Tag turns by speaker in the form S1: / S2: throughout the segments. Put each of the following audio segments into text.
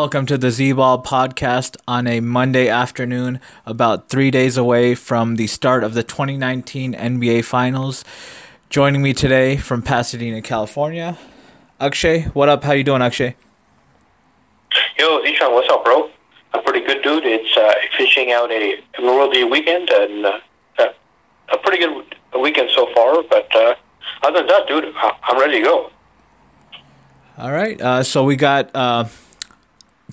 S1: Welcome to the Z Ball podcast on a Monday afternoon, about three days away from the start of the 2019 NBA Finals. Joining me today from Pasadena, California, Akshay. What up? How you doing, Akshay?
S2: Yo, Zishan, what's up, bro? I'm pretty good, dude. It's uh, finishing out a Memorial weekend and uh, a pretty good weekend so far. But uh, other than that, dude, I'm ready to go.
S1: All right. Uh, so we got uh,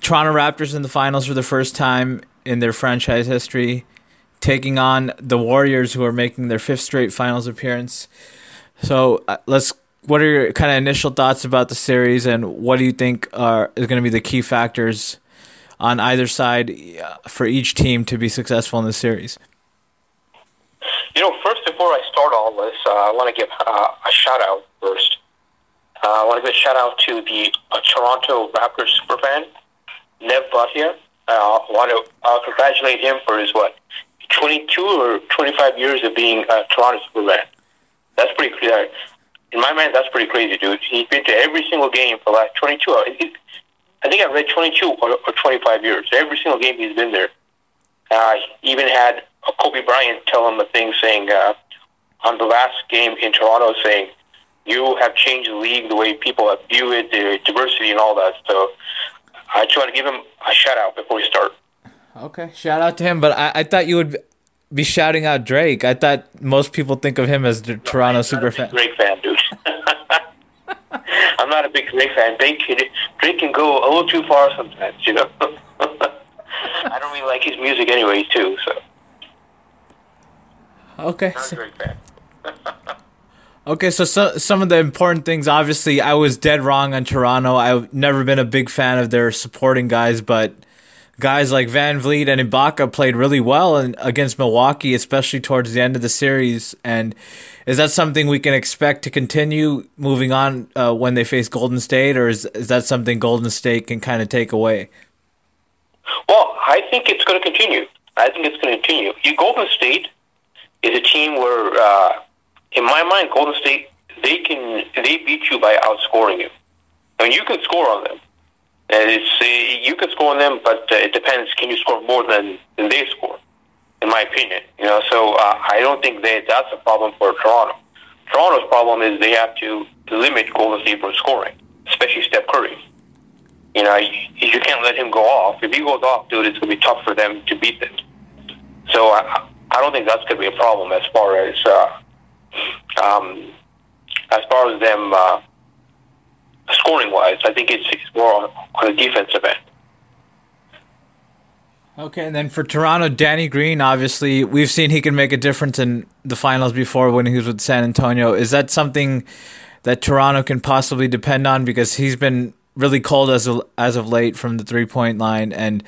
S1: Toronto Raptors in the finals for the first time in their franchise history, taking on the Warriors, who are making their fifth straight finals appearance. So uh, let's. What are your kind of initial thoughts about the series, and what do you think are is going to be the key factors on either side uh, for each team to be successful in the series?
S2: You know, first before I start all this, uh, I want to give uh, a shout out first. Uh, I want to give a shout out to the uh, Toronto Raptors superfan Nav Bhatia. Uh, I want to uh, congratulate him for his what, 22 or 25 years of being a Toronto Superman. That's pretty crazy. In my mind, that's pretty crazy, dude. He's been to every single game for the last 22. I think I read 22 or, or 25 years. Every single game he's been there. Uh, he even had Kobe Bryant tell him a thing saying uh, on the last game in Toronto, saying, "You have changed the league, the way people view it, the diversity, and all that." So I just want to give him a shout out before we start.
S1: Okay, shout out to him. But I, I thought you would be shouting out Drake. I thought most people think of him as the Toronto super fan.
S2: Drake fan, dude. I'm not a big Drake fan. Drake can, Drake can go a little too far sometimes, you know. I don't really like his music anyway, too. So.
S1: Okay. Not a Drake fan. Okay, so, so some of the important things. Obviously, I was dead wrong on Toronto. I've never been a big fan of their supporting guys, but guys like VanVleet and Ibaka played really well in, against Milwaukee, especially towards the end of the series. And is that something we can expect to continue moving on uh, when they face Golden State, or is is that something Golden State can kind of take away?
S2: Well, I think it's going to continue. I think it's going to continue. You, Golden State is a team where. Uh, in my mind, Golden State they can they beat you by outscoring you. I mean, you can score on them. And it's uh, you can score on them, but uh, it depends. Can you score more than, than they score? In my opinion, you know. So uh, I don't think that that's a problem for Toronto. Toronto's problem is they have to limit Golden State from scoring, especially Steph Curry. You know, you, you can't let him go off. If he goes off, dude, it's going to be tough for them to beat them. So I, I don't think that's going to be a problem as far as uh, um, as far as them uh, scoring wise, I think it's, it's more on, the defensive end.
S1: Okay, and then for Toronto, Danny Green, obviously, we've seen he can make a difference in the finals before when he was with San Antonio. Is that something that Toronto can possibly depend on because he's been really cold as of, as of late from the three point line, and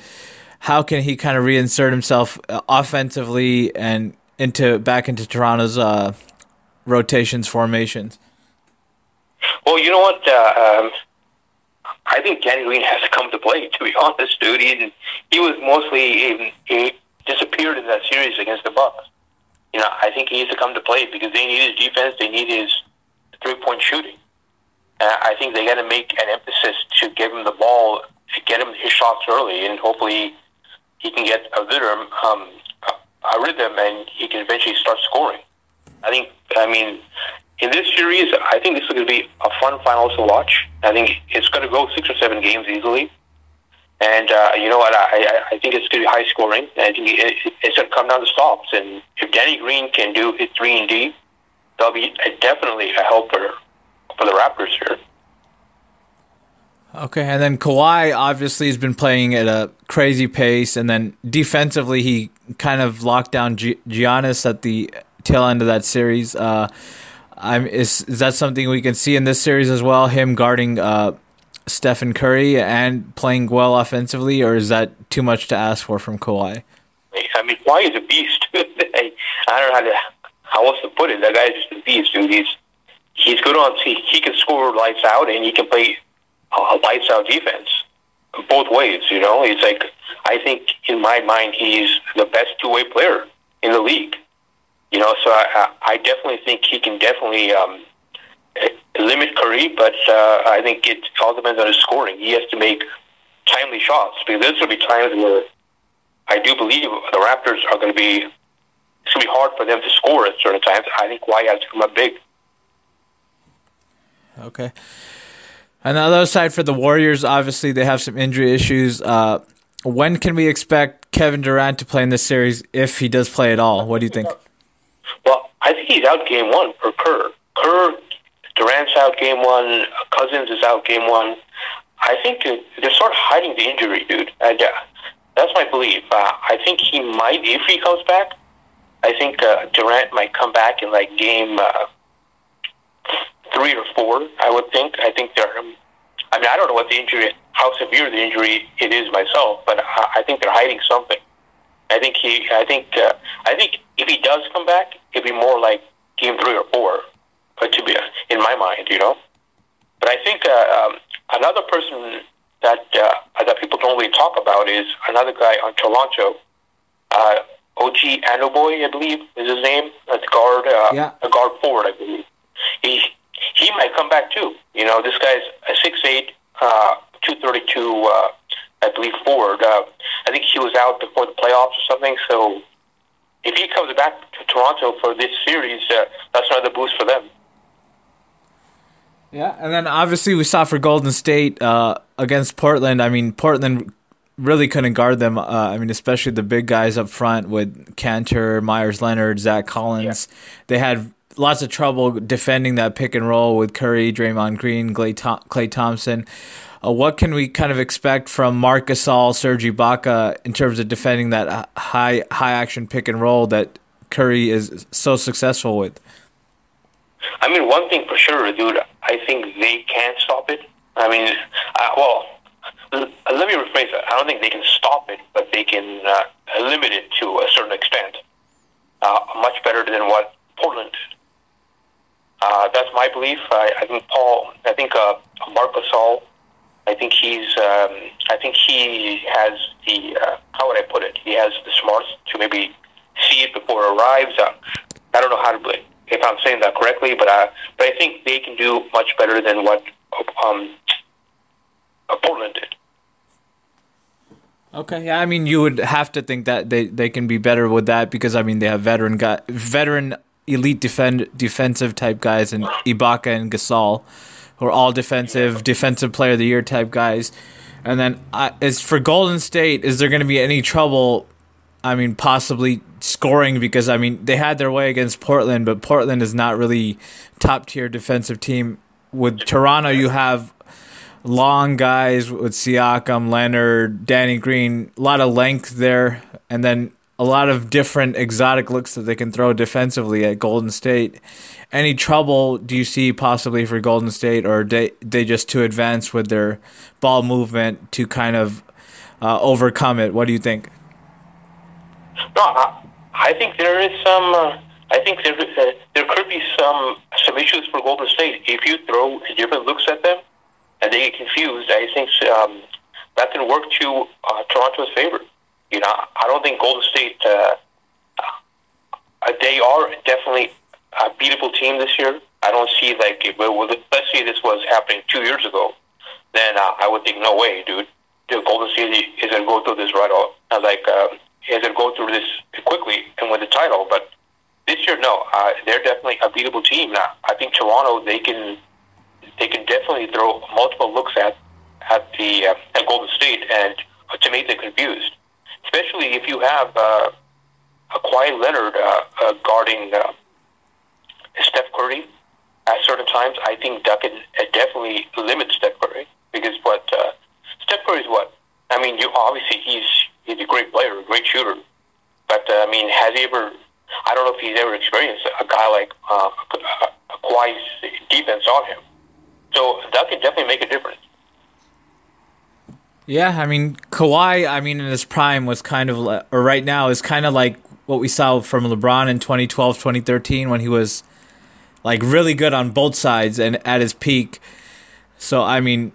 S1: how can he kind of reinsert himself uh, offensively and into back into Toronto's uh, rotations, formations?
S2: Well, you know what? Uh, um, I think Danny Green has to come to play. To be honest, dude, he he was mostly he disappeared in that series against the Bucks. You know, I think he needs to come to play because they need his defense. They need his three point shooting. Uh, I think they got to make an emphasis to give him the ball, to get him his shots early, and hopefully he can get a rhythm, um, a rhythm, and he can eventually start scoring. I think, I mean, in this series, I think this is going to be a fun finals to watch. I think it's going to go six or seven games easily. And uh, you know what? I, I think it's going to be high scoring. I think it, it's going to come down to stops. And if Danny Green can do his three and D, that'll be definitely a helper for, for the Raptors here.
S1: Okay, and then Kawhi obviously has been playing at a crazy pace, and then defensively he kind of locked down G- Giannis at the tail end of that series. Uh, I'm is is that something we can see in this series as well? Him guarding uh, Stephen Curry and playing well offensively, or is that too much to ask for from Kawhi?
S2: I mean, Kawhi is a beast. I, I don't know how to how else to put it. That guy's just a beast, dude. He's he's good on he, he can score lights out and he can play a lights out defense both ways. You know, he's like I think in my mind he's the best two way player in the league. You know, so I, I definitely think he can definitely um, limit Curry, but uh, I think it all depends on his scoring. He has to make timely shots because there's going to be times where I do believe the Raptors are going to be. It's going to be hard for them to score at certain times. I think Kawhi has to come up big.
S1: Okay. On the other side, for the Warriors, obviously they have some injury issues. Uh, when can we expect Kevin Durant to play in this series, if he does play at all? What do you think?
S2: I think he's out game one for Kerr. Kerr, Durant's out game one. Cousins is out game one. I think they're sort of hiding the injury, dude. And uh, that's my belief. Uh, I think he might, if he comes back, I think uh, Durant might come back in like game uh, three or four. I would think. I think they're. I mean, I don't know what the injury, how severe the injury it is myself, but I, I think they're hiding something. I think he. I think. Uh, I think if he does come back, it'd be more like game three or four. But to be in my mind, you know. But I think uh, um, another person that uh, that people don't really talk about is another guy on Toronto. Uh, OG Anunoby, I believe, is his name. That's guard, uh,
S1: yeah.
S2: a guard forward, I believe. He he might come back too. You know, this guy's a six eight, uh, two thirty two, uh, I believe forward. Uh, I think he was out before the playoffs or something. So if he comes back to Toronto for this series, uh, that's another boost for them.
S1: Yeah, and then obviously we saw for Golden State uh, against Portland. I mean, Portland really couldn't guard them. Uh, I mean, especially the big guys up front with Kanter, Meyers Leonard, Zach Collins. Yeah. They had lots of trouble defending that pick and roll with Curry, Draymond Green, Clay, Klay Thompson. Uh, what can we kind of expect from Marc Gasol, Serge Ibaka in terms of defending that high high action pick and roll that Curry is so successful with?
S2: I mean, one thing for sure, dude. I think they can't stop it. I mean, uh, well, let me rephrase that. I don't think they can stop it, but they can uh, limit it to a certain extent. Uh, much better than what Portland. Uh, that's my belief. I, I think Paul. I think uh, Marc Gasol. I think he's. Um, I think he has the. Uh, how would I put it? He has the smarts to maybe see it before it arrives. Uh, I don't know how to if I'm saying that correctly, but uh, but I think they can do much better than what um, Portland did.
S1: Okay, yeah, I mean, you would have to think that they, they can be better with that because I mean they have veteran guy, veteran elite defend defensive type guys and Ibaka and Gasol, who are all defensive defensive player of the year type guys. And then uh, as for Golden State, is there going to be any trouble? I mean, possibly scoring because I mean they had their way against Portland, but Portland is not really top tier defensive team. With Toronto, you have long guys with Siakam, Leonard, Danny Green, a lot of length there, and then a lot of different exotic looks that they can throw defensively at Golden State. Any trouble do you see possibly for Golden State, or they they just too advanced with their ball movement to kind of uh, overcome it? What do you think?
S2: No, I, I think there is some. Uh, I think there uh, there could be some some issues for Golden State if you throw different looks at them and they get confused. I think um, that can work to uh, Toronto's favor you know, I don't think Golden State. Uh, they are definitely a beatable team this year. I don't see like if well, let's say this was happening two years ago, then uh, I would think no way, dude. The Golden State is going to go through this right off. Uh, like uh, is going to go through this quickly and win the title. But this year, no, uh, they're definitely a beatable team. Now, I think Toronto they can they can definitely throw multiple looks at at the uh, at Golden State and to make them confused especially if you have uh, a Kawhi Leonard uh, uh, guarding uh, Steph Curry at certain times. I think that can uh, definitely limit Steph Curry. because what uh, Steph Curry's what? I mean, you obviously he's he's a great player, a great shooter, but uh, I mean, has he ever? I don't know if he's ever experienced a guy like uh, Kawhi's defense on him. So that could definitely make a difference.
S1: Yeah, I mean Kawhi. I mean in his prime was kind of, or right now is kind of like what we saw from LeBron in 2012, 2013 when he was like really good on both sides and at his peak. So I mean,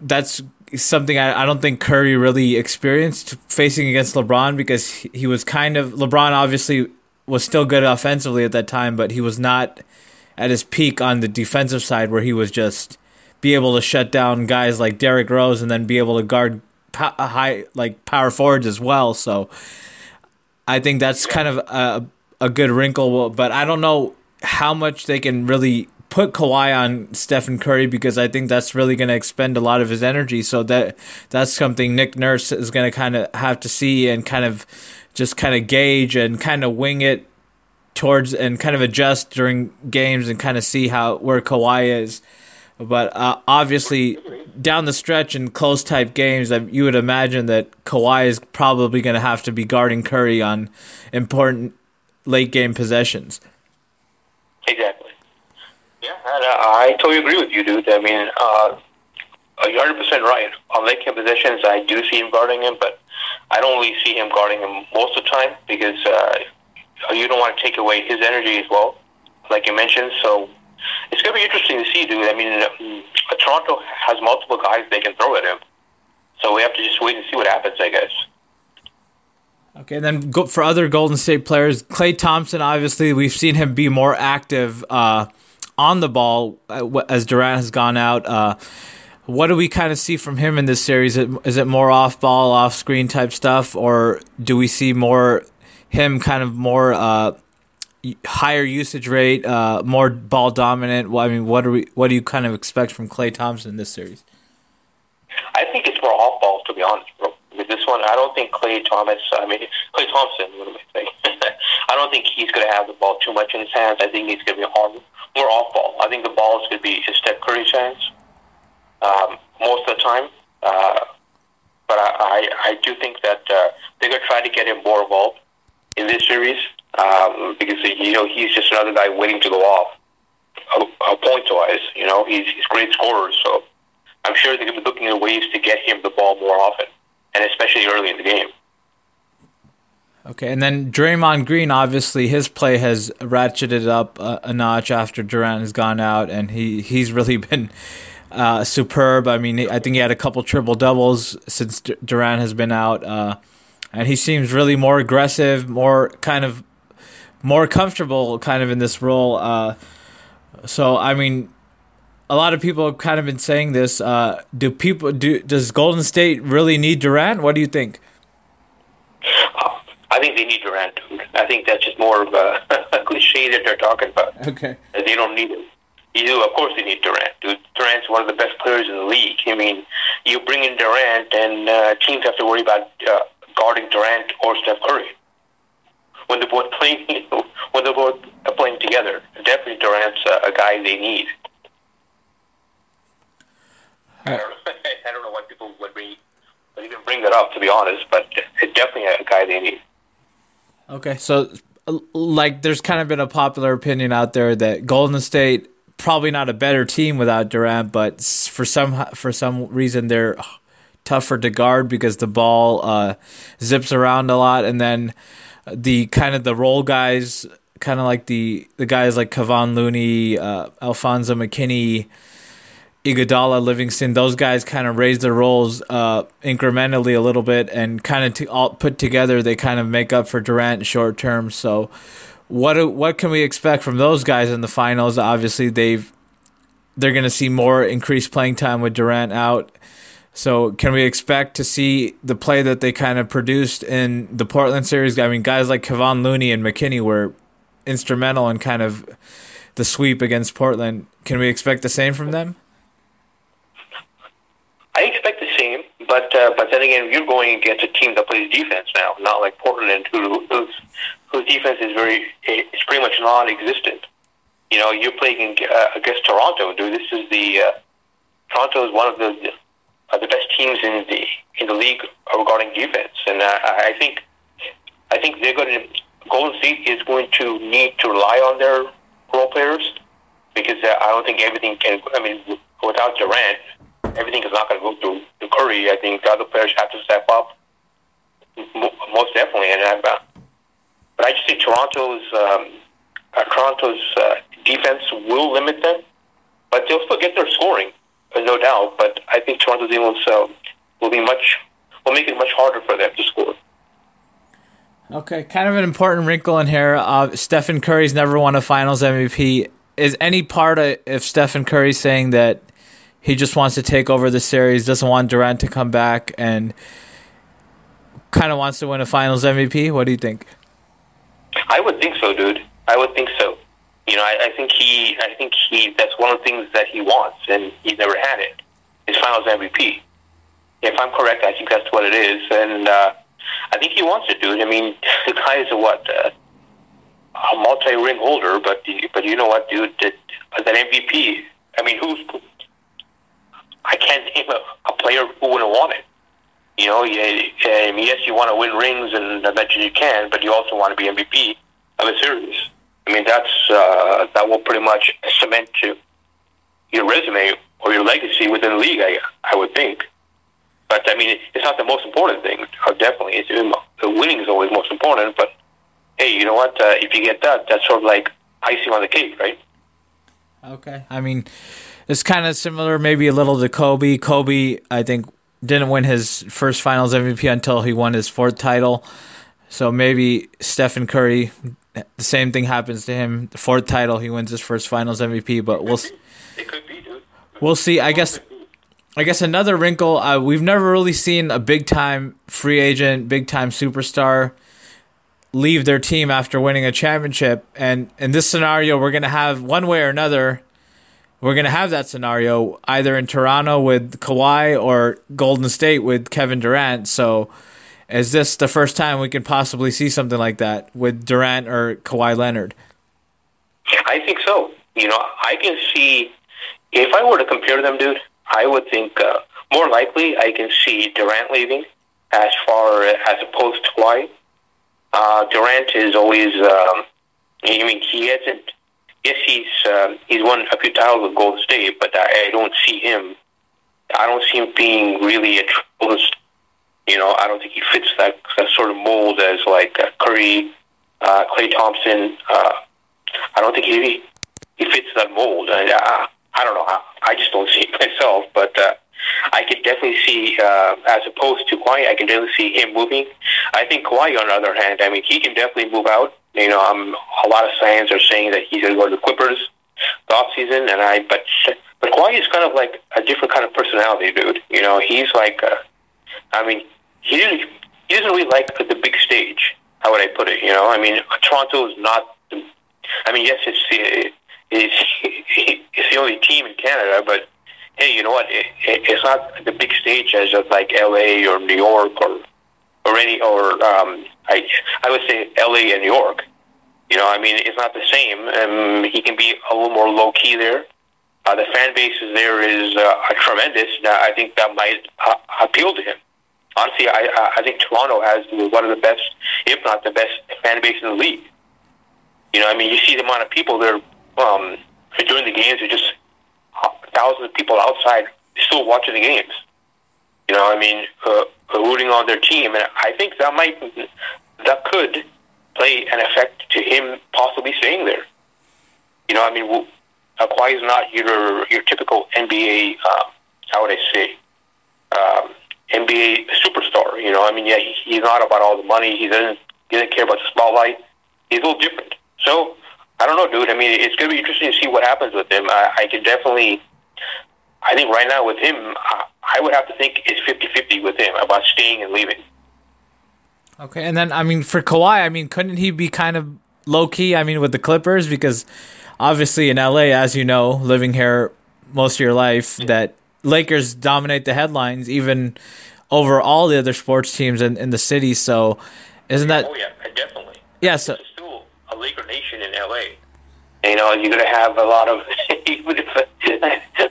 S1: that's something I, I don't think Curry really experienced facing against LeBron because he was kind of LeBron obviously was still good offensively at that time, but he was not at his peak on the defensive side where he was just be able to shut down guys like Derrick Rose and then be able to guard high like power forwards as well. So I think that's kind of a a good wrinkle, but I don't know how much they can really put Kawhi on Stephen Curry because I think that's really going to expend a lot of his energy. So that that's something Nick Nurse is going to kind of have to see and kind of just kind of gauge and kind of wing it towards and kind of adjust during games and kind of see how where Kawhi is. But uh, obviously, down the stretch in close type games, you would imagine that Kawhi is probably going to have to be guarding Curry on important late game possessions.
S2: Exactly. Yeah, and, uh, I totally agree with you, dude. I mean, uh, you're 100 percent right. On late game possessions, I do see him guarding him, but I don't really see him guarding him most of the time because uh, you don't want to take away his energy as well, like you mentioned. So it's going to be interesting to see, dude. I mean, uh, Toronto has multiple guys they can throw at him, so we have to just wait and see what happens, I guess.
S1: Okay, then go, for other Golden State players, Klay Thompson. Obviously, we've seen him be more active uh, on the ball uh, as Durant has gone out. Uh, what do we kind of see from him in this series? Is it, is it more off ball, off screen type stuff, or do we see more him kind of more uh, higher usage rate, uh, more ball dominant? Well, I mean, what do we what do you kind of expect from Klay Thompson in this series?
S2: I think it's more off ball, to be honest, bro. With this one, I don't think Klay Thomas. I mean, Klay Thompson. What am I saying? I don't think he's going to have the ball too much in his hands. I think he's going to be hard, more off ball. I think the ball is going to be in Steph Curry's hands um, most of the time. Uh, but I, I, I do think that uh, they're going to try to get him more involved in this series um, because you know he's just another guy waiting to go off, uh, points wise. You know he's he's great scorer, so I'm sure they're going to be looking at ways to get him the ball more often, and especially early in the game.
S1: Okay, and then Draymond Green, obviously his play has ratcheted up a, a notch after Durant has gone out, and he he's really been. Uh, superb. I mean, I think he had a couple triple doubles since Durant has been out. Uh, and he seems really more aggressive, more kind of more comfortable, kind of in this role. Uh, so I mean, a lot of people have kind of been saying this. Uh, do people do? Does Golden State really need Durant? What do you think?
S2: I think they need Durant. dude. I think that's just more of a, a cliche that they're talking about.
S1: Okay.
S2: They don't need him. You do, of course, they need Durant. Dude, Durant's one of the best players in the league. I mean, you bring in Durant, and uh, teams have to worry about uh, guarding Durant or Steph Curry when they're both playing when they're both playing together. Definitely Durant's a, a guy they need. Uh, I don't, know, I don't know why people would, bring, would even bring that up, to be honest, but it's definitely a guy they need.
S1: Okay, so like, there's kind of been a popular opinion out there that Golden State probably not a better team without Durant, but for some for some reason they're tougher to guard because the ball uh, zips around a lot, and then the kind of the role guys, kind of like the the guys like Kevon Looney, uh, Alfonzo McKinnie. Iguodala, Livingston, those guys kind of raise their roles uh, incrementally a little bit, and kind of all put together, they kind of make up for Durant short term. So, what what can we expect from those guys in the finals? Obviously, they've they're going to see more increased playing time with Durant out. So can we expect to see the play that they kind of produced in the Portland series? I mean, guys like Kevon Looney and McKinnie were instrumental in kind of the sweep against Portland. Can we expect the same from them?
S2: I expect the same, but uh, but then again, you're going against a team that plays defense now, not like Portland, who whose, whose defense is very it's pretty much non-existent. You know, you're playing uh, against Toronto, dude. This is the uh, Toronto is one of the uh, the best teams in the in the league regarding defense, and uh, I think I think they're going to Golden State is going to need to rely on their role players because uh, I don't think everything can. I mean, without Durant, everything is not going to go through, through Curry. I think the other players have to step up most definitely, and uh, but I just think Toronto's um, uh, Toronto's uh, defense will limit them, but they'll still get their scoring, no doubt. But I think Toronto's defense uh, will be much will make it much harder for them to score.
S1: Okay, kind of an important wrinkle in here. Uh, Stephen Curry's never won a Finals MVP. Is any part of if Stephen Curry saying that he just wants to take over the series, doesn't want Durant to come back, and kind of wants to win a Finals MVP? What do you think?
S2: I would think so, dude. I would think so. You know, I, I think he, I think he, that's one of the things that he wants, and he's never had it. His Finals MVP. If I'm correct, I think that's what it is, and uh, I think he wants it, dude. I mean, the guy is a what, uh, a multi-ring holder, but but you know what, dude? That that MVP. I mean, who's? I can't name a, a player who wouldn't want it. You know, um, yes, you want to win rings, and I bet you you can, but you also want to be MVP of a series. I mean, that's uh, that will pretty much cement to your resume or your legacy within the league. I, I would think. But I mean, it's not the most important thing. Uh, definitely, it's, the winning is always most important. But hey, you know what? Uh, if you get that, that's sort of like icing on the cake, right?
S1: Okay. I mean, it's kind of similar, maybe a little to Kobe. Kobe, I think, didn't win his first Finals MVP until he won his fourth title. So maybe Stephen Curry, the same thing happens to him. The fourth title, he wins his first Finals MVP. But we'll
S2: it could be, dude.
S1: We'll see. I guess. I guess another wrinkle. Uh, we've never really seen a big time free agent, big time superstar leave their team after winning a championship. And in this scenario, we're gonna have one way or another we're going to have that scenario either in Toronto with Kawhi or Golden State with Kevin Durant. So, is this the first time we can possibly see something like that with Durant or Kawhi Leonard?
S2: I think so. You know, I can see if I were to compare them, dude. I would think uh, more likely I can see Durant leaving as far as opposed to Kawhi. Uh, Durant is always. Um, I mean, he hasn't yes, he's um, he's won a few titles with Golden State, but I, I don't see him. I don't see him being really a tremendous. You know, I don't think he fits that, that sort of mold as like Curry, uh, Klay Thompson. Uh, I don't think he he fits that mold. I, uh, I don't know. I, I just don't see it myself, but uh, I could definitely see, uh, as opposed to Kawhi, I can definitely see him moving. I think Kawhi, on the other hand, I mean, he can definitely move out. You know, um, a lot of fans are saying that he's going to go to the Clippers the off season, and I but but Kawhi is kind of like a different kind of personality, dude. You know, he's like, uh, I mean, he didn't he doesn't really like the big stage. How would I put it? You know, I mean, Toronto is not. I mean, yes, it's it's it's the only team in Canada, but hey, you know what? It, it, it's not the big stage as of like L.A. or New York or or any or um, I I would say L.A. and New York. You know, I mean, it's not the same. Um, he can be a little more low key there. Uh, the fan base there is uh, tremendous. Now, I think that might uh, appeal to him. Honestly, I I think Toronto has one of the best, if not the best, fan base in the league. You know, I mean, you see the amount of people there um, during the games. Are just thousands of people outside still watching the games. You know, I mean, uh, rooting on their team, and I think that might that could play an effect to him possibly staying there. You know, I mean, Kawhi is not your your typical NBA. Uh, how would I say? Um, NBA superstar. You know, I mean, yeah, he, he's not about all the money. He doesn't he doesn't care about the spotlight. He's a little different. So I don't know, dude. I mean, it's going to be interesting to see what happens with him. I, I can definitely. I think right now with him, I, I would have to think it's 50-50 with him about staying and leaving.
S1: Okay, and then I mean for Kawhi, I mean couldn't he be kind of low key? I mean with the Clippers because obviously in LA, as you know, living here most of your life, that Lakers dominate the headlines even over all the other sports teams in, in the city. So isn't that?
S2: Oh yeah, definitely.
S1: Yeah, so
S2: still a Laker nation in LA. You know, you're to have a lot of.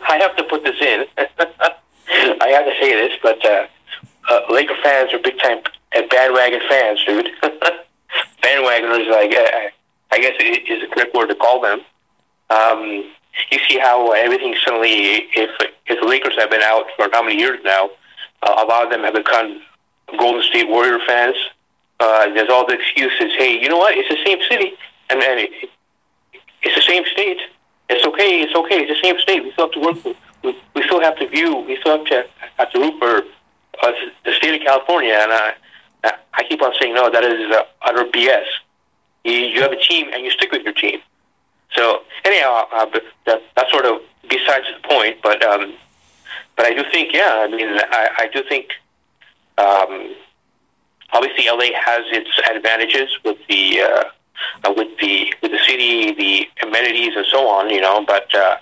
S2: I have to put this in. I have to say this, but uh, uh, Laker fans are big time and bandwagon fans, dude. Bandwagoners, like uh, I guess is a correct word to call them. Um, you see how everything suddenly, if if the Lakers have been out for how many years now, uh, a lot of them have become Golden State Warrior fans. Uh, there's all the excuses. Hey, you know what? It's the same city, and, and it, it's the same state. It's okay. It's okay. It's the same state. We still have to work. With, we, we still have to view. We still have to have to root for uh, the state of California. And I, I keep on saying no. That is uh, utter BS. You, you have a team, and you stick with your team. So anyhow, uh, that, that's sort of besides the point. But um, but I do think, yeah. I mean, I, I do think. Um, obviously, LA has its advantages with the uh, uh, with the with the city, the amenities, and so on. You know, but uh,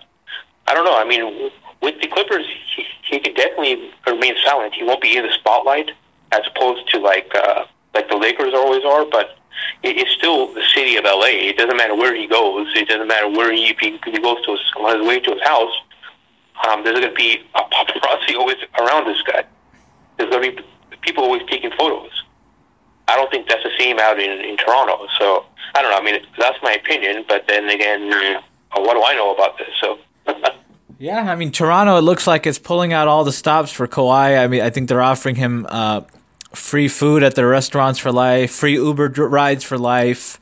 S2: I don't know. I mean, with the Clippers, he, he could definitely remain silent. He won't be in the spotlight as opposed to like uh, like the Lakers always are. But it's still the city of LA. It doesn't matter where he goes. It doesn't matter where he if he, if he goes to his, on his way to his house. Um, there's going to be a paparazzi always around this guy. There's going to be people always taking photos. I don't think that's the same out in, in Toronto. So I don't know. I mean, that's my opinion. But then again, uh, what do I know about this? So.
S1: yeah, I mean, Toronto. It looks like it's pulling out all the stops for Kawhi. I mean, I think they're offering him uh, free food at their restaurants for life, free Uber rides for life.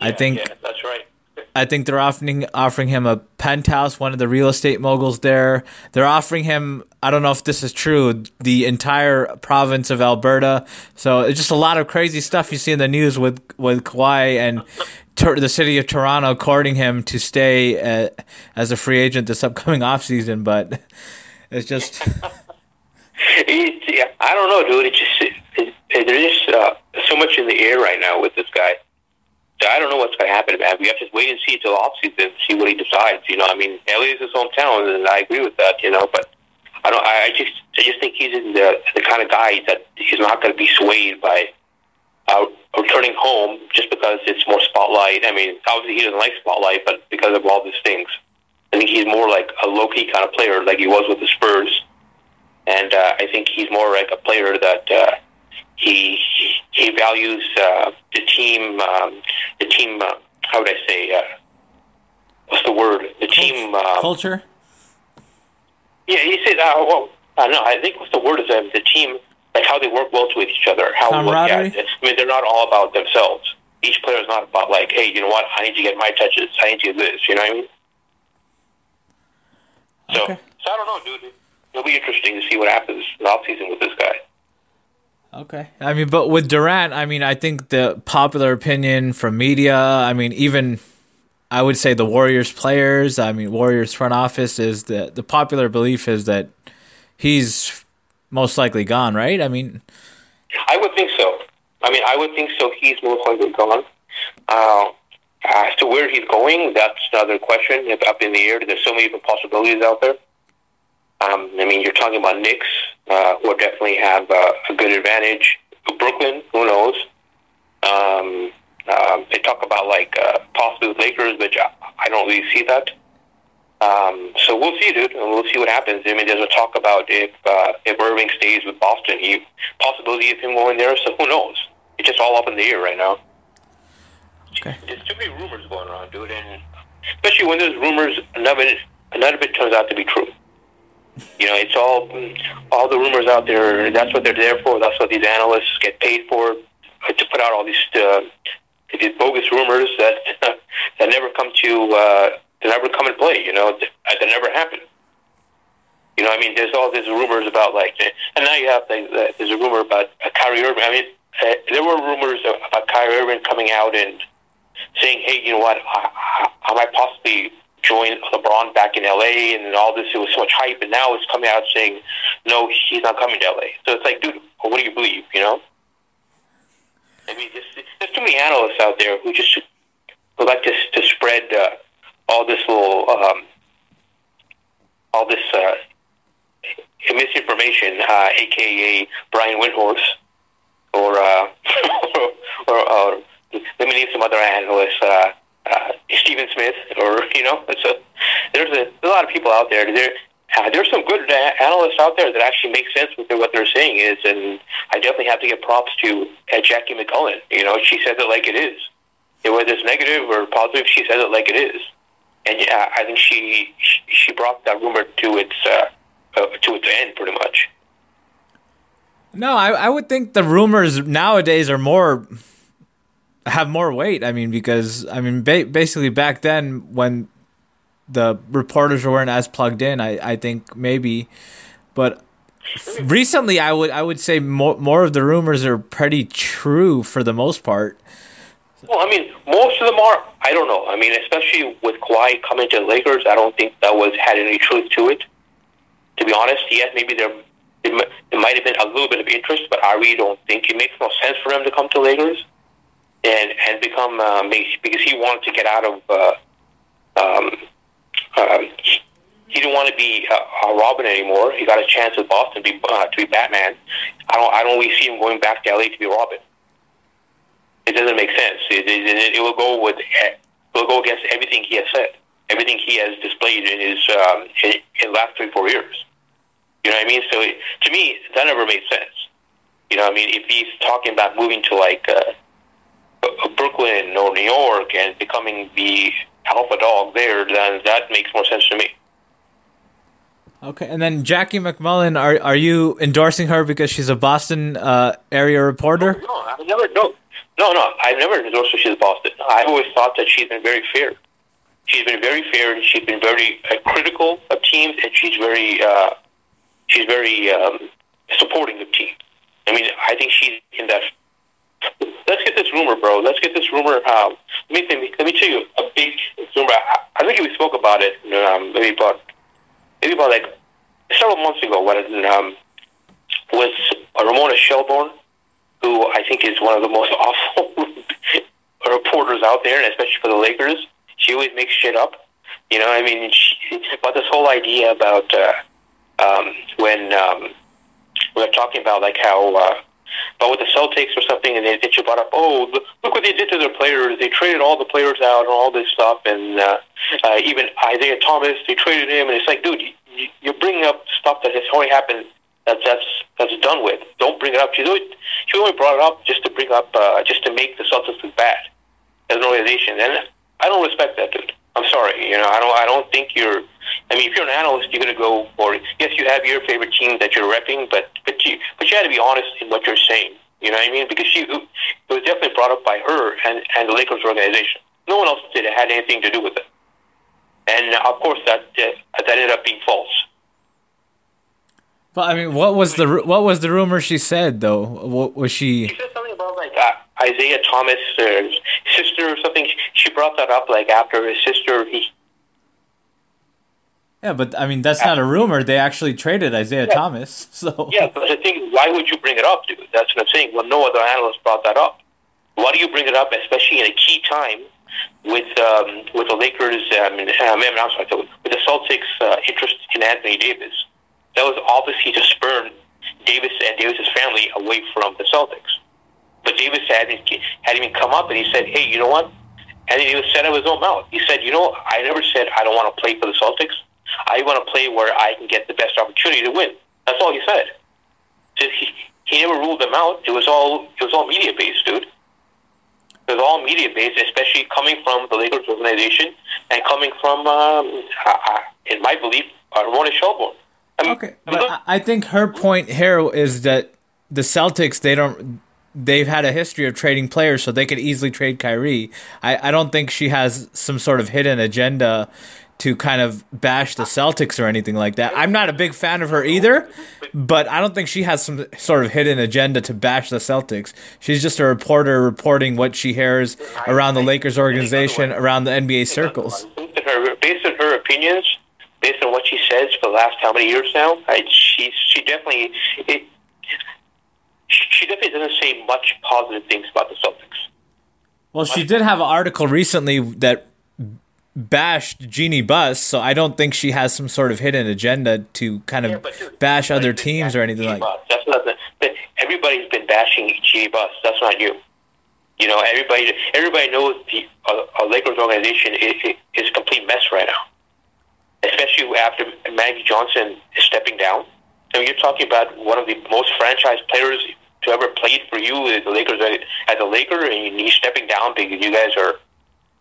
S2: Yeah,
S1: I think
S2: yeah, that's right.
S1: I think they're offering offering him a penthouse, one of the real estate moguls there. They're offering him I don't know if this is true, the entire province of Alberta. So it's just a lot of crazy stuff you see in the news with with Kawhi and ter- the city of Toronto courting him to stay uh, as a free agent this upcoming offseason, but it's just
S2: it's, yeah, I don't know, dude. It's just it, it, there's uh, so much in the air right now with this guy. I don't know what's going to happen, man. We have to wait and see until off season, see what he decides. You know, I mean, LA is his hometown, and I agree with that. You know, but I don't. I just, I just think he's in the the kind of guy that he's not going to be swayed by uh, returning home just because it's more spotlight. I mean, obviously he doesn't like spotlight, but because of all these things, I think he's more like a low key kind of player, like he was with the Spurs. And uh, I think he's more like a player that. Uh, he he values uh, the team. Um, the team. Uh, how would I say? Uh, what's the word? The team uh,
S1: culture.
S2: Yeah, he said. Uh, well, I know. I think what's the word is um, the team, like how they work well with each other. How
S1: Camaraderie?
S2: Yeah, I mean, they're not all about themselves. Each player is not about like, hey, you know what? I need to get my touches. I need to get this. You know what I mean? So,
S1: Okay.
S2: so I don't know, dude. It'll be interesting to see what happens in the offseason with this guy.
S1: Okay. I mean, but with Durant, I mean, I think the popular opinion from media, I mean, even I would say the Warriors players, I mean, Warriors front office is the the popular belief is that he's most likely gone, right? I mean,
S2: I would think so. I mean, I would think so. He's most likely gone. Uh, as to where he's going, that's another question. It's up in the air. There's so many possibilities out there. Um, I mean, you're talking about Knicks, uh, who definitely have uh, a good advantage. Brooklyn, who knows? Um, um, they talk about like uh, possibly Lakers, which I, I don't really see that. Um, so we'll see, dude, and we'll see what happens. I mean, there's a talk about if uh, if Irving stays with Boston, he possibility of him going there. So who knows? It's just all up in the air right now.
S1: Okay.
S2: There's too many rumors going around, dude, and especially when there's rumors, none of it, none of it turns out to be true. You know, it's all all the rumors out there. That's what they're there for. That's what these analysts get paid for uh, to put out all these uh, these bogus rumors that that never come to uh, that never come in play. You know, that, never happen. You know, I mean, there's all these rumors about like, and now you have uh, there's a rumor about uh, Kyrie Irving. I mean, uh, there were rumors about Kyrie Irving coming out and saying, "Hey, you know what? I, I, I might possibly join LeBron back in LA," and all this. It was so much hype, and now it's coming out saying, "No, he's not coming to LA." So it's like, dude, what do you believe? You know? I mean, there's, there's too many analysts out there who just who like to to spread uh, all this little um, all this uh, misinformation, uh, aka Brian Windhorst, or uh, or, or let me name some other analysts, uh, uh, Stephen Smith, or you know, a, there's a, a lot of people out there. There, uh, there's some good analysts out there that actually make sense with what they're saying is, and I definitely have to give props to uh, Jackie MacMullan. You know, she says it like it is. And whether it's negative or positive, she says it like it is. And yeah, I think she she brought that rumor to its uh, uh, to its end, pretty much.
S1: No, I I would think the rumors nowadays are more have more weight. I mean, because I mean, ba- basically back then when the reporters weren't as plugged in, I I think maybe, but recently I would I would say more more of the rumors are pretty true for the most part.
S2: Well, I mean, most of them are. I don't know. I mean, especially with Kawhi coming to the Lakers, I don't think that was had any truth to it. To be honest, yes, maybe there it, it might have been a little bit of interest, but I really don't think it makes no sense for him to come to Lakers and and become uh, because he wanted to get out of. Uh, um, uh, he didn't want to be uh, Robin anymore. He got a chance with Boston to be uh, to be Batman. I don't I don't really see him going back to LA to be Robin. It doesn't make sense. It, it, it will go with it will go against everything he has said, everything he has displayed in his um, in, in last three four years. You know what I mean? So it, to me, that never made sense. You know, what I mean, if he's talking about moving to like uh, Brooklyn or New York and becoming the alpha dog there, then that makes more sense to me.
S1: Okay, and then Jackie MacMullan, are are you endorsing her because she's a Boston uh, area reporter?
S2: No, no, I never. No, no, no. I've never endorsed her. She's Boston. I've always thought that she's been very fair. She's been very fair, and she's been very uh, critical of teams, and she's very, uh, she's very um, supporting the team. I mean, I think she's in that. Let's get this rumor, bro. Let's get this rumor. Um, let me let me tell you a big rumor. I, I think we spoke about it. Um, maybe about maybe about like several months ago when um, was Ramona Shelburne who I think is one of the most awful reporters out there, and especially for the Lakers. She always makes shit up. You know, I mean, she, but this whole idea about uh, um, when um, we're talking about like how uh, about with the Celtics or something, and they, they she brought up, oh, look what they did to their players. They traded all the players out and all this stuff, and uh, uh, even Isaiah Thomas, they traded him, and it's like, dude, you, you're bringing up stuff that has only happened that's that's that's done with. Don't bring it up. She's always she only brought it up just to bring up uh, just to make the Celtics look bad as an organization, and I don't respect that, dude. I'm sorry. You know, I don't. I don't think you're. I mean, if you're an analyst, you're going to go for. Yes, you have your favorite team that you're repping, but but you but you had to be honest in what you're saying. You know what I mean? Because she it was definitely brought up by her and and the Lakers organization. No one else did it had anything to do with it. And of course, that uh, that ended up being false.
S1: But I mean, what was the what was the rumor she said though? What was she?
S2: She said something about like uh, Isaiah Thomas' uh, sister or something. She brought that up like after his sister. He,
S1: yeah, but I mean that's not a rumor. They actually traded Isaiah yeah. Thomas. So
S2: yeah, but the thing, why would you bring it up, dude? That's what I'm saying. Well, no other analyst brought that up. Why do you bring it up, especially in a key time with um, with the Lakers? Um, I'm sorry, with the Celtics' uh, interest in Anthony Davis that was obviously to spurn Davis and Davis's family away from the Celtics. But Davis had had even come up and he said, "Hey, you know what?" And he said out of his own mouth. He said, "You know, I never said I don't want to play for the Celtics. I want to play where I can get the best opportunity to win." That's all he said. So he he never ruled them out. It was all it was all media based, dude. It was all media based, especially coming from the Lakers organization and coming from, um, uh, in my belief, uh, Ramona Shelburne.
S1: I mean, okay, but I think her point here is that the Celtics they don't they've had a history of trading players, so they could easily trade Kyrie. I, I don't think she has some sort of hidden agenda to kind of bash the Celtics or anything like that. I'm not a big fan of her either, but I don't think she has some sort of hidden agenda to bash the Celtics. She's just a reporter reporting what she hears around the Lakers organization, around the NBA circles.
S2: Based on her opinions, based on what she says for the last how many years now, I, she she definitely it, she definitely doesn't say much positive things about the Celtics.
S1: Well, she did have an article recently that bashed Jeanie Buss, so I don't think she has some sort of hidden agenda to kind of yeah, bash other teams or anything like.
S2: that. That's not the, everybody's been bashing Jeanie Buss. That's not you. You know, everybody everybody knows the uh, Lakers organization is, is a complete mess right now especially after Magic Johnson is stepping down. Mean, you're talking about one of the most franchise players to ever played for you as the Lakers as a Laker, and he's stepping down because you guys are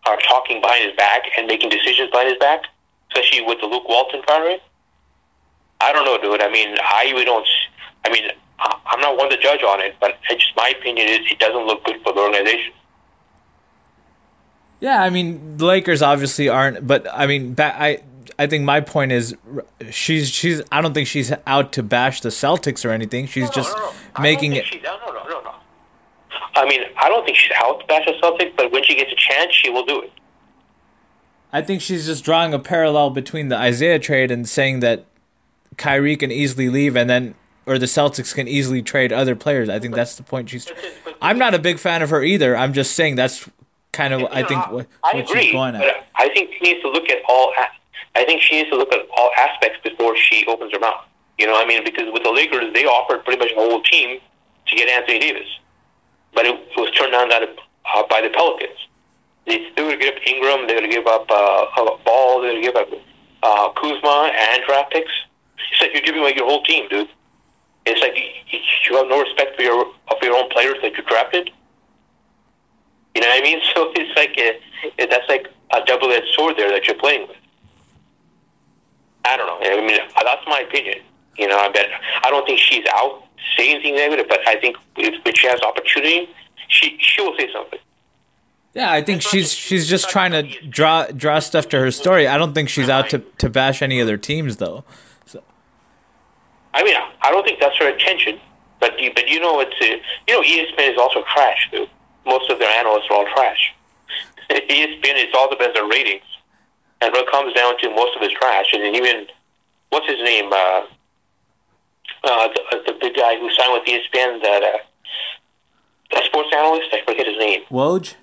S2: are talking behind his back and making decisions behind his back, especially with the Luke Walton firing. I don't know, dude. I mean, I really don't. I mean, I'm not one to judge on it, but it's just my opinion is it doesn't look good for the organization.
S1: Yeah, I mean, the Lakers obviously aren't, but I mean, I I think my point is she's she's I don't think she's out to bash the Celtics or anything. She's no, just no, no, making it.
S2: No, no, no, no. I mean, I don't think she's out to bash the Celtics, but when she gets a chance, she will do it.
S1: I think she's just drawing a parallel between the Isaiah trade and saying that Kyrie can easily leave, and then or the Celtics can easily trade other players. I think that's the point she's. I'm not a big fan of her either. I'm just saying that's kind of I think what,
S2: I agree, she's going at. I think she needs to look at all. I think she needs to look at all aspects before she opens her mouth. You know, I mean, because with the Lakers, they offered pretty much the whole team to get Anthony Davis, but it was turned down uh, by the Pelicans. They, they to give up Ingram, they to give up uh, Ball, they to give up uh, Kuzma and draft picks. It's like you're giving away your whole team, dude. It's like you, you have no respect for your of your own players that you drafted. You know what I mean? So it's like a, that's like a double-edged sword there that you're playing with. I don't know. I mean, that's my opinion. You know, I bet I don't think she's out saying anything negative, but I think if, if she has opportunity, she she will say something.
S1: Yeah, I think she's she's just trying to draw draw stuff to her story. I don't think she's out to, to bash any other teams though. So.
S2: I mean, I don't think that's her intention. But but you know, it's uh, you know, ESPN is also trash too most of their analysts are all trash. ESPN is all about their ratings, and what comes down to most of it's trash. And even what's his name? Uh, uh, the, uh, the big guy who signed with ESPN, that uh, that sports analyst, I forget his name.
S1: Woj.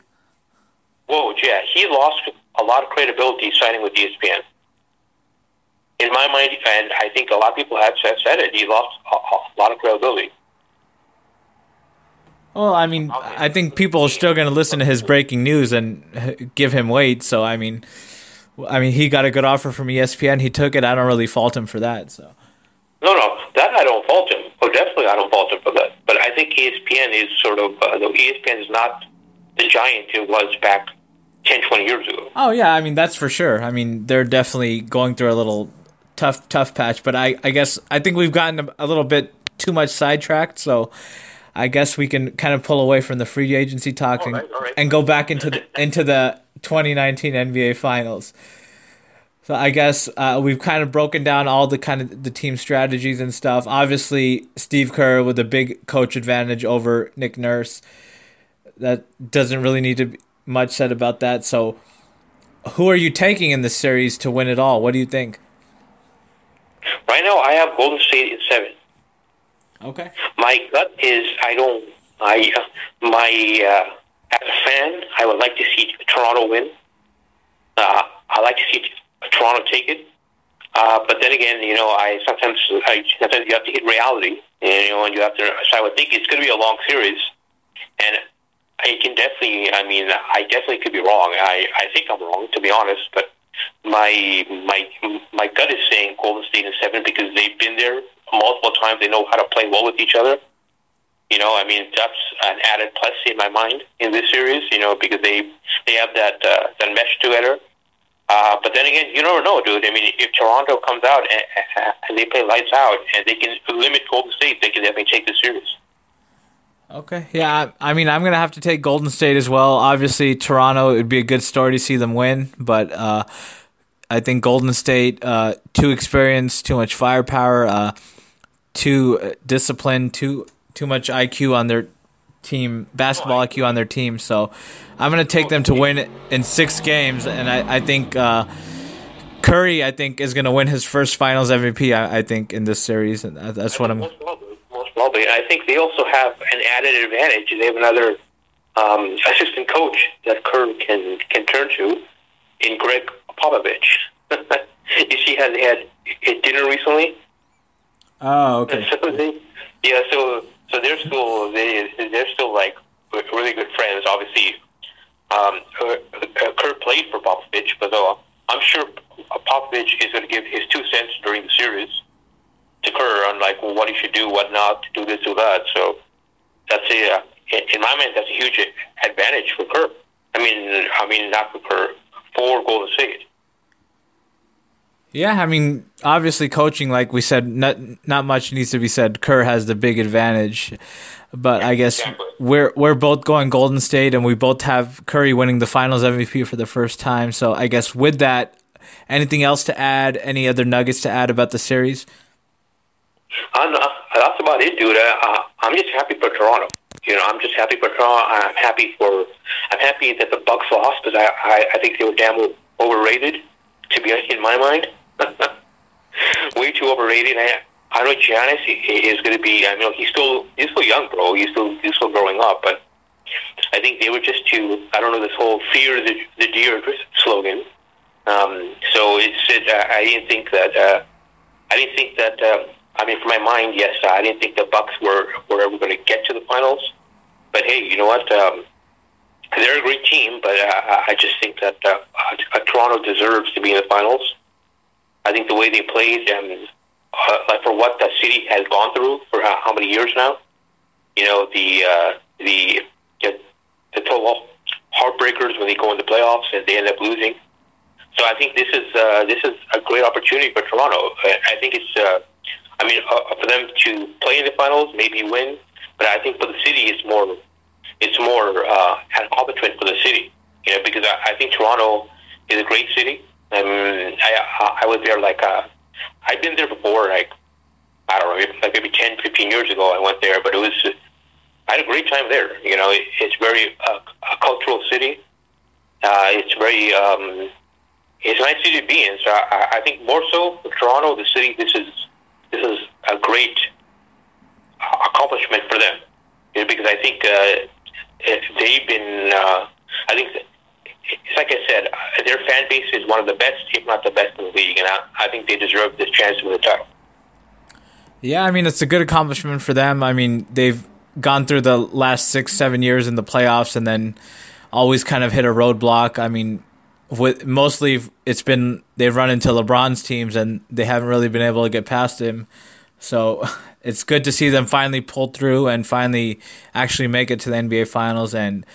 S2: Woj, yeah, he lost a lot of credibility signing with ESPN. In my mind, and I think a lot of people have said it, he lost a, a lot of credibility.
S1: Well, I mean, I think people are still going to listen to his breaking news and give him weight. So, I mean, I mean, he got a good offer from ESPN. He took it. I don't really fault him for that. So.
S2: No, no, that I don't fault him. Oh, definitely, I don't fault him for that. But I think ESPN is sort of uh, the ESPN is not the giant it was back 10, 20 years ago.
S1: Oh yeah, I mean that's for sure. I mean they're definitely going through a little tough, tough patch. But I, I guess I think we've gotten a, a little bit too much sidetracked. So I guess we can kind of pull away from the free agency talk and, and go back into the into the 2019 NBA Finals. So I guess uh, we've kind of broken down all the kind of the team strategies and stuff. Obviously, Steve Kerr with a big coach advantage over Nick Nurse. That doesn't really need to be much said about that. So, who are you taking in this series to win it all? What do you think?
S2: Right now, I have Golden State in seven.
S1: Okay.
S2: My gut is I don't. I uh, my uh, as a fan, I would like to see Toronto win. Uh, I like to see Toronto take it. Uh, but then again, you know, I sometimes I, sometimes you have to hit reality, and, you know, and you have to. So I would think it's going to be a long series, and I can definitely. I mean, I definitely could be wrong. I I think I'm wrong, to be honest. But my my my gut is saying Golden State in seven because they've been there multiple times. They know how to play well with each other. You know, I mean, that's an added plus in my mind in this series. You know, because they they have that uh, that mesh together. Uh, but then again, you never know, dude. I mean, if Toronto comes out and, and they play lights out and they can limit Golden State, they can definitely take the series.
S1: Okay. Yeah, I mean, I'm gonna have to take Golden State as well. Obviously, Toronto. It would be a good story to see them win, but uh, I think Golden State uh, too experienced, too much firepower. Uh, too disciplined, too too much IQ on their team, basketball IQ on their team. So I'm going to take them to win in six games, and I, I think uh, Curry, I think, is going to win his first Finals MVP. I, I, think in this series, and that's what I'm.
S2: Most probably, most probably. I think they also have an added advantage. They have another um, assistant coach that Curry can can turn to in Gregg Popovich. you see, had a dinner recently
S1: Oh, okay.
S2: So they, yeah, so so they're still they they're still like really good friends. Obviously, um, uh, uh, Kerr played for Popovich, but uh, I'm sure Popovich is going to give his two cents during the series to Kerr on like what he should do, what not, to do this, do that. So that's a, uh, in my mind, that's a huge advantage for Kerr. I mean, I mean, not for Kerr, for Golden State.
S1: Yeah, I mean, obviously, coaching, like we said, not not much needs to be said. Kerr has the big advantage, but I guess
S2: exactly.
S1: we're we're both going Golden State, and we both have Curry winning the Finals MVP for the first time. So I guess with that, anything else to add? Any other nuggets to add about the series?
S2: I'm, that's about it, dude. Uh, I'm just happy for Toronto. You know, I'm just happy for Toronto. I'm happy for. I'm happy that the Bucks lost because I, I I think they were damn overrated. To be in my mind, way too overrated. I I don't know Giannis is going to be. I know he's still he's still young, bro. He's still he's still growing up, but I think they were just too. I don't know this whole fear the the deer slogan. Um, so it's it, uh, I didn't think that. Uh, I didn't think that. Uh, I mean, for my mind, yes, I didn't think the Bucks were were ever going to get to the finals. But hey, you know what? Um, they're a great team, but uh, I just think that uh, uh, Toronto deserves to be in the finals. Think the way they played, and uh, like for what the city has gone through for how, how many years now, you know, the uh, the the, the total heartbreakers when they go into playoffs and they end up losing. So I think this is uh, this is a great opportunity for Toronto. I, think it's. Uh, I mean, uh, for them to play in the finals, maybe win, but I think for the city, it's more, it's more uh, an accomplishment for the city. You know, because I, I think Toronto is a great city. Um, I I was there like uh, I've been there before, like I don't know, like maybe 10, 15 years ago. I went there, but it was I had a great time there. You know, it, it's very uh, a cultural city. Uh, it's very um, it's a nice city to be in. So I, I think more so Toronto, the city. This is this is a great accomplishment for them you know, because I think uh, they've been. Uh, I think like I said, their fan base is one of the best, if not the best in the league, and I, I think they deserve this chance to win the title.
S1: Yeah, I mean it's a good accomplishment for them. I mean they've gone through the last six, seven years in the playoffs, and then always kind of hit a roadblock. I mean, with mostly it's been they've run into LeBron's teams and they haven't really been able to get past him. So it's good to see them finally pull through and finally actually make it to the NBA Finals and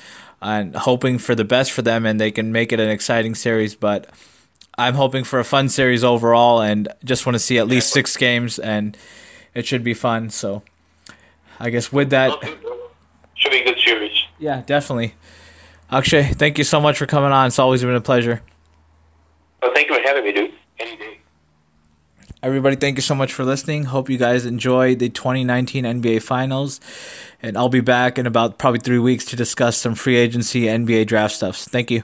S1: and hoping for the best for them and they can make it an exciting series. But I'm hoping for a fun series overall and just want to see at least six games and it should be fun. So I guess with that,
S2: should be a good series.
S1: Yeah, definitely. Akshay, thank you so much for coming on. It's always been a pleasure.
S2: Well, thank you for having me, dude. Any day.
S1: Everybody, thank you so much for listening. Hope you guys enjoy the 2019 NBA Finals. And I'll be back in about probably three weeks to discuss some free agency NBA draft stuff. Thank you.